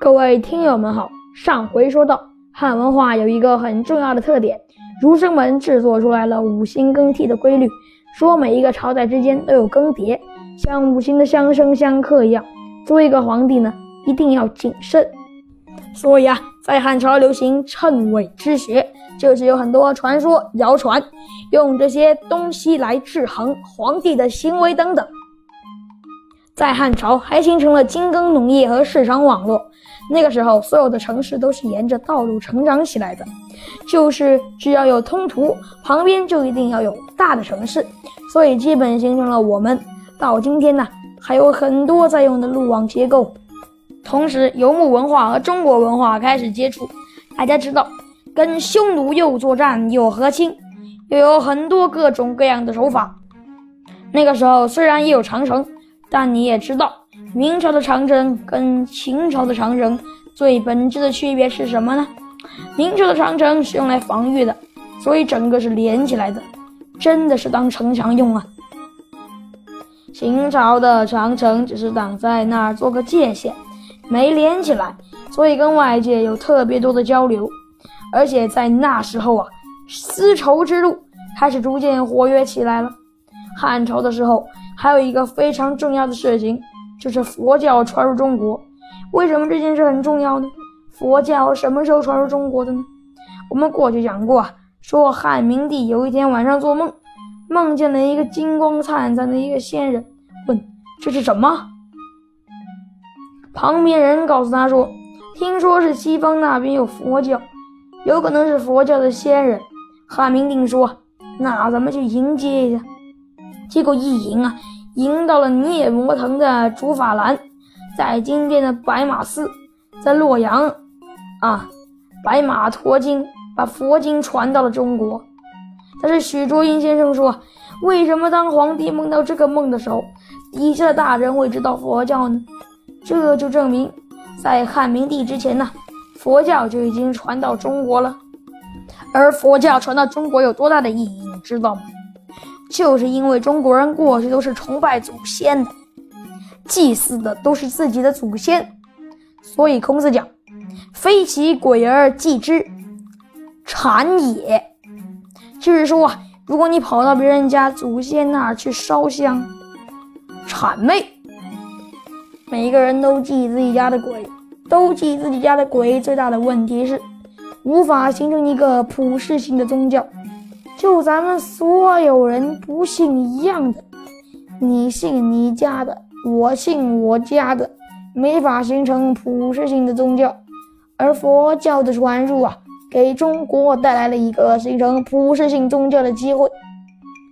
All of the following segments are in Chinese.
各位听友们好，上回说到汉文化有一个很重要的特点，儒生们制作出来了五行更替的规律，说每一个朝代之间都有更迭，像五行的相生相克一样。作为一个皇帝呢，一定要谨慎。所以啊，在汉朝流行谶纬之学，就是有很多传说谣传，用这些东西来制衡皇帝的行为等等。在汉朝还形成了精耕农业和市场网络。那个时候，所有的城市都是沿着道路成长起来的，就是只要有通途，旁边就一定要有大的城市，所以基本形成了我们到今天呢还有很多在用的路网结构。同时，游牧文化和中国文化开始接触。大家知道，跟匈奴又作战又和亲，又有很多各种各样的手法。那个时候虽然也有长城。但你也知道，明朝的长城跟秦朝的长城最本质的区别是什么呢？明朝的长城是用来防御的，所以整个是连起来的，真的是当城墙用啊。秦朝的长城只是挡在那儿做个界限，没连起来，所以跟外界有特别多的交流。而且在那时候啊，丝绸之路开始逐渐活跃起来了。汉朝的时候。还有一个非常重要的事情，就是佛教传入中国。为什么这件事很重要呢？佛教什么时候传入中国的呢？我们过去讲过，说汉明帝有一天晚上做梦，梦见了一个金光灿灿的一个仙人，问这是什么？旁边人告诉他说，听说是西方那边有佛教，有可能是佛教的仙人。汉明帝说，那咱们去迎接一下。结果一赢啊，赢到了涅摩腾的竺法兰，在今天的白马寺，在洛阳，啊，白马驮经把佛经传到了中国。但是许卓英先生说，为什么当皇帝梦到这个梦的时候，底下的大人会知道佛教呢？这就证明，在汉明帝之前呢，佛教就已经传到中国了。而佛教传到中国有多大的意义，你知道吗？就是因为中国人过去都是崇拜祖先的，祭祀的都是自己的祖先，所以孔子讲：“非其鬼而祭之，谄也。”就是说啊，如果你跑到别人家祖先那儿去烧香，谄媚。每一个人都祭自己家的鬼，都祭自己家的鬼，最大的问题是无法形成一个普世性的宗教。就咱们所有人不信一样的，你信你家的，我信我家的，没法形成普世性的宗教。而佛教的传入啊，给中国带来了一个形成普世性宗教的机会，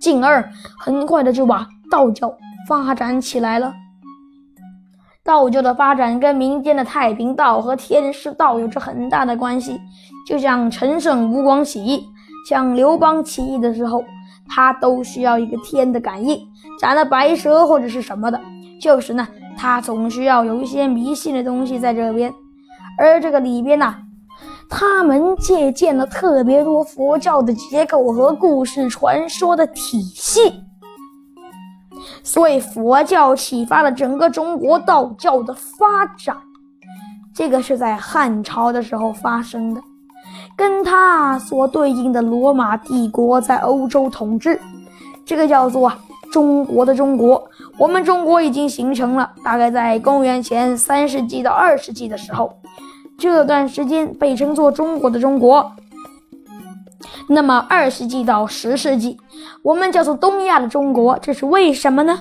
进而很快的就把道教发展起来了。道教的发展跟民间的太平道和天师道有着很大的关系，就像陈胜吴广起义。像刘邦起义的时候，他都需要一个天的感应，斩了白蛇或者是什么的，就是呢，他总需要有一些迷信的东西在这边。而这个里边呢，他们借鉴了特别多佛教的结构和故事传说的体系，所以佛教启发了整个中国道教的发展。这个是在汉朝的时候发生的。跟他所对应的罗马帝国在欧洲统治，这个叫做中国的中国。我们中国已经形成了，大概在公元前三世纪到二世纪的时候，这段时间被称作中国的中国。那么二世纪到十世纪，我们叫做东亚的中国，这是为什么呢？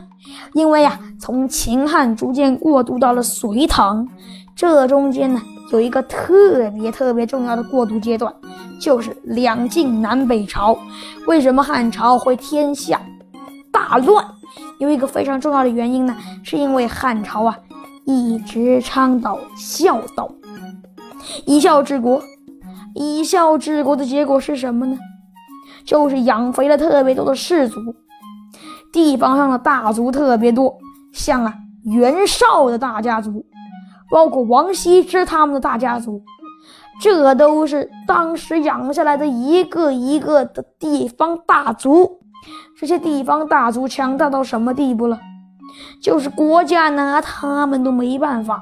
因为呀，从秦汉逐渐过渡到了隋唐，这中间呢。有一个特别特别重要的过渡阶段，就是两晋南北朝。为什么汉朝会天下大乱？有一个非常重要的原因呢，是因为汉朝啊一直倡导孝道，以孝治国。以孝治国的结果是什么呢？就是养肥了特别多的士族，地方上的大族特别多，像啊袁绍的大家族。包括王羲之他们的大家族，这都是当时养下来的一个一个的地方大族。这些地方大族强大到什么地步了？就是国家拿他们都没办法，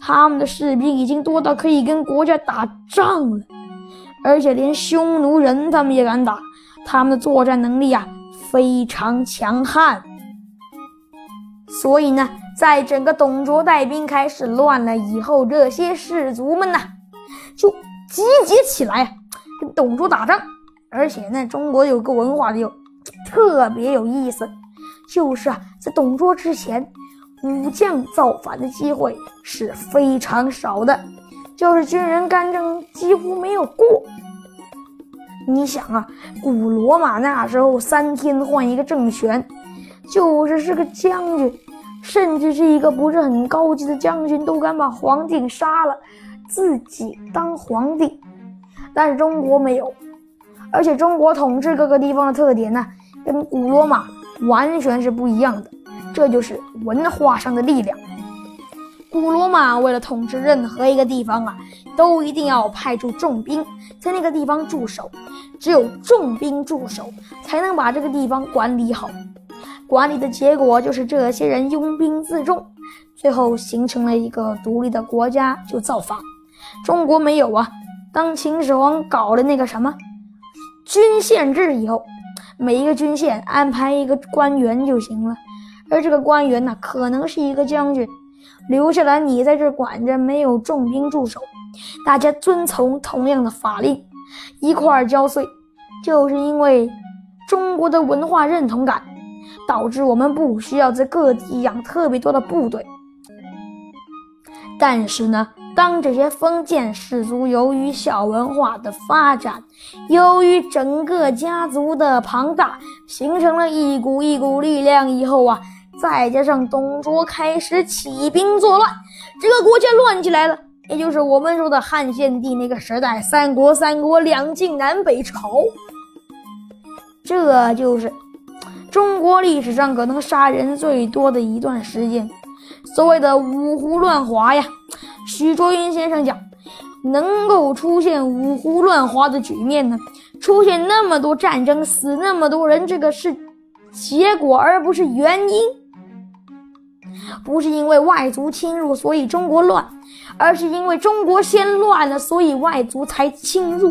他们的士兵已经多到可以跟国家打仗了，而且连匈奴人他们也敢打，他们的作战能力啊非常强悍。所以呢，在整个董卓带兵开始乱了以后，这些士族们呢就集结起来跟董卓打仗。而且呢，中国有个文化就特别有意思，就是啊，在董卓之前。武将造反的机会是非常少的，就是军人干政几乎没有过。你想啊，古罗马那时候三天换一个政权，就是是个将军，甚至是一个不是很高级的将军都敢把皇帝杀了，自己当皇帝。但是中国没有，而且中国统治各个地方的特点呢，跟古罗马完全是不一样的。这就是文化上的力量。古罗马为了统治任何一个地方啊，都一定要派出重兵在那个地方驻守，只有重兵驻守，才能把这个地方管理好。管理的结果就是这些人拥兵自重，最后形成了一个独立的国家，就造反。中国没有啊，当秦始皇搞了那个什么郡县制以后，每一个郡县安排一个官员就行了。而这个官员呢，可能是一个将军，留下来你在这管着，没有重兵驻守，大家遵从同样的法令，一块儿交税，就是因为中国的文化认同感，导致我们不需要在各地养特别多的部队。但是呢，当这些封建氏族由于小文化的发展，由于整个家族的庞大，形成了一股一股力量以后啊。再加上董卓开始起兵作乱，这个国家乱起来了，也就是我们说的汉献帝那个时代，三国三国两晋南北朝，这就是中国历史上可能杀人最多的一段时间，所谓的五胡乱华呀。许倬云先生讲，能够出现五胡乱华的局面呢，出现那么多战争，死那么多人，这个是结果，而不是原因。不是因为外族侵入，所以中国乱，而是因为中国先乱了，所以外族才侵入。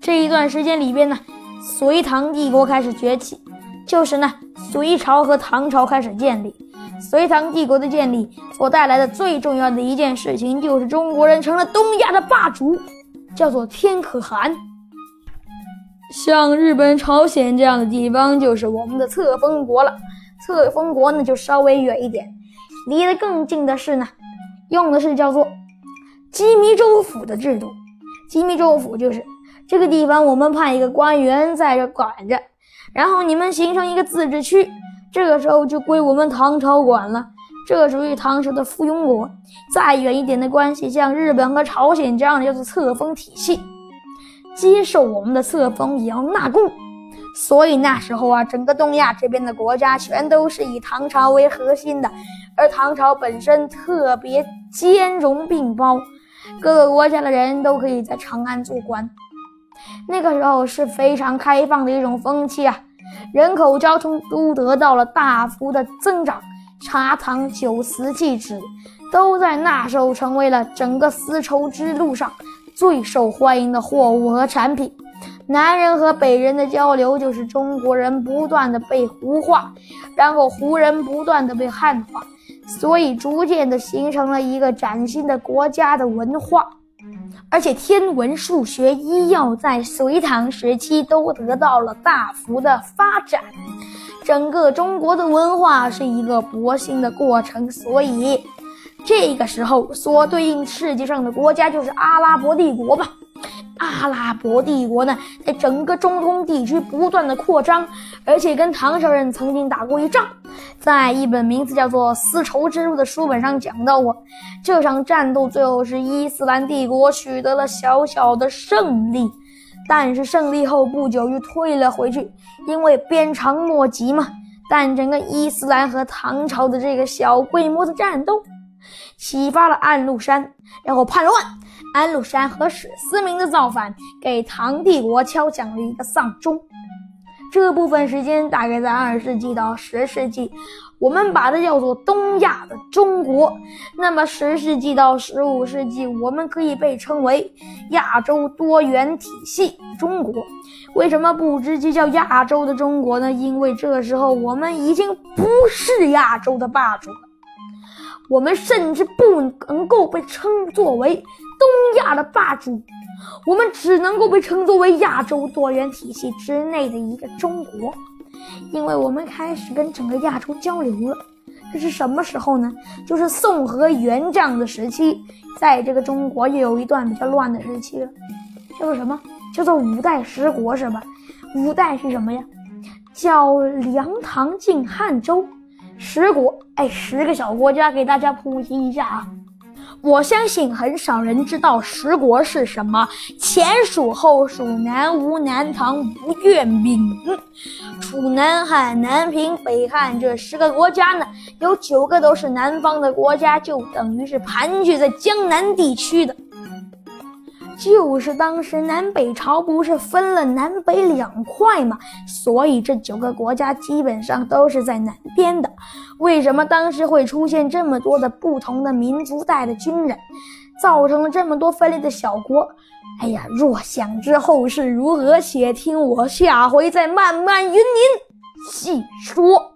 这一段时间里边呢，隋唐帝国开始崛起，就是呢，隋朝和唐朝开始建立。隋唐帝国的建立所带来的最重要的一件事情，就是中国人成了东亚的霸主，叫做天可汗。像日本、朝鲜这样的地方，就是我们的册封国了。册封国呢就稍微远一点，离得更近的是呢，用的是叫做羁縻州府的制度。羁縻州府就是这个地方，我们派一个官员在这管着，然后你们形成一个自治区，这个时候就归我们唐朝管了，这属于唐朝的附庸国。再远一点的关系，像日本和朝鲜这样的叫做册封体系，接受我们的册封也要纳贡。所以那时候啊，整个东亚这边的国家全都是以唐朝为核心的，而唐朝本身特别兼容并包，各个国家的人都可以在长安做官。那个时候是非常开放的一种风气啊，人口、交通都得到了大幅的增长，茶、糖、酒、瓷器、纸都在那时候成为了整个丝绸之路上最受欢迎的货物和产品。南人和北人的交流，就是中国人不断的被胡化，然后胡人不断的被汉化，所以逐渐的形成了一个崭新的国家的文化。而且天文、数学、医药在隋唐时期都得到了大幅的发展，整个中国的文化是一个博兴的过程。所以这个时候所对应世界上的国家就是阿拉伯帝国吧。阿拉伯帝国呢，在整个中东地区不断的扩张，而且跟唐朝人曾经打过一仗，在一本名字叫做《丝绸之路》的书本上讲到过，这场战斗最后是伊斯兰帝国取得了小小的胜利，但是胜利后不久又退了回去，因为鞭长莫及嘛。但整个伊斯兰和唐朝的这个小规模的战斗，启发了安禄山，然后叛乱。安禄山和史思明的造反，给唐帝国敲响了一个丧钟。这部分时间大概在二世纪到十世纪，我们把它叫做东亚的中国。那么十世纪到十五世纪，我们可以被称为亚洲多元体系中国。为什么不直接叫亚洲的中国呢？因为这时候我们已经不是亚洲的霸主了，我们甚至不能够被称作为东亚的霸主。我们只能够被称作为亚洲多元体系之内的一个中国，因为我们开始跟整个亚洲交流了。这是什么时候呢？就是宋和元这样的时期，在这个中国又有一段比较乱的时期了，叫做什么？叫做五代十国是吧？五代是什么呀？叫梁、唐、晋、汉、周。十国，哎，十个小国家，给大家普及一下啊。我相信很少人知道十国是什么，前蜀后蜀南吴南唐吴越闽楚南汉南平北汉这十个国家呢，有九个都是南方的国家，就等于是盘踞在江南地区的。就是当时南北朝不是分了南北两块嘛，所以这九个国家基本上都是在南边的。为什么当时会出现这么多的不同的民族带的军人，造成了这么多分裂的小国？哎呀，若想知后事如何，且听我下回再慢慢与您细说。